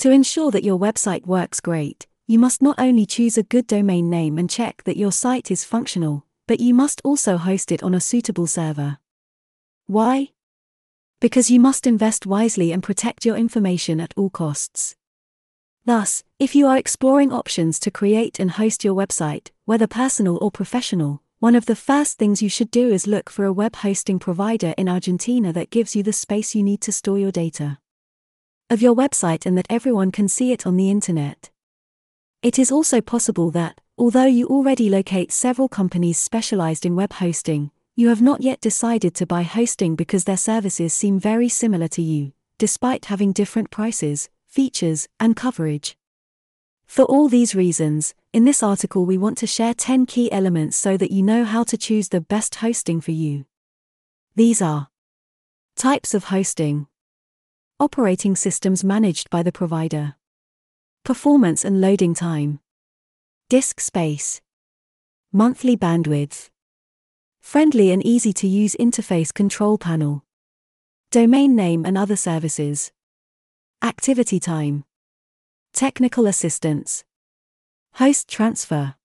To ensure that your website works great, you must not only choose a good domain name and check that your site is functional, but you must also host it on a suitable server. Why? Because you must invest wisely and protect your information at all costs. Thus, if you are exploring options to create and host your website, whether personal or professional, one of the first things you should do is look for a web hosting provider in Argentina that gives you the space you need to store your data of your website and that everyone can see it on the internet. It is also possible that, although you already locate several companies specialized in web hosting, you have not yet decided to buy hosting because their services seem very similar to you, despite having different prices, features, and coverage. For all these reasons, in this article we want to share 10 key elements so that you know how to choose the best hosting for you. These are Types of hosting, Operating systems managed by the provider, Performance and loading time, Disk space, Monthly bandwidth, Friendly and easy to use interface control panel, Domain name and other services. Activity time. Technical assistance. Host transfer.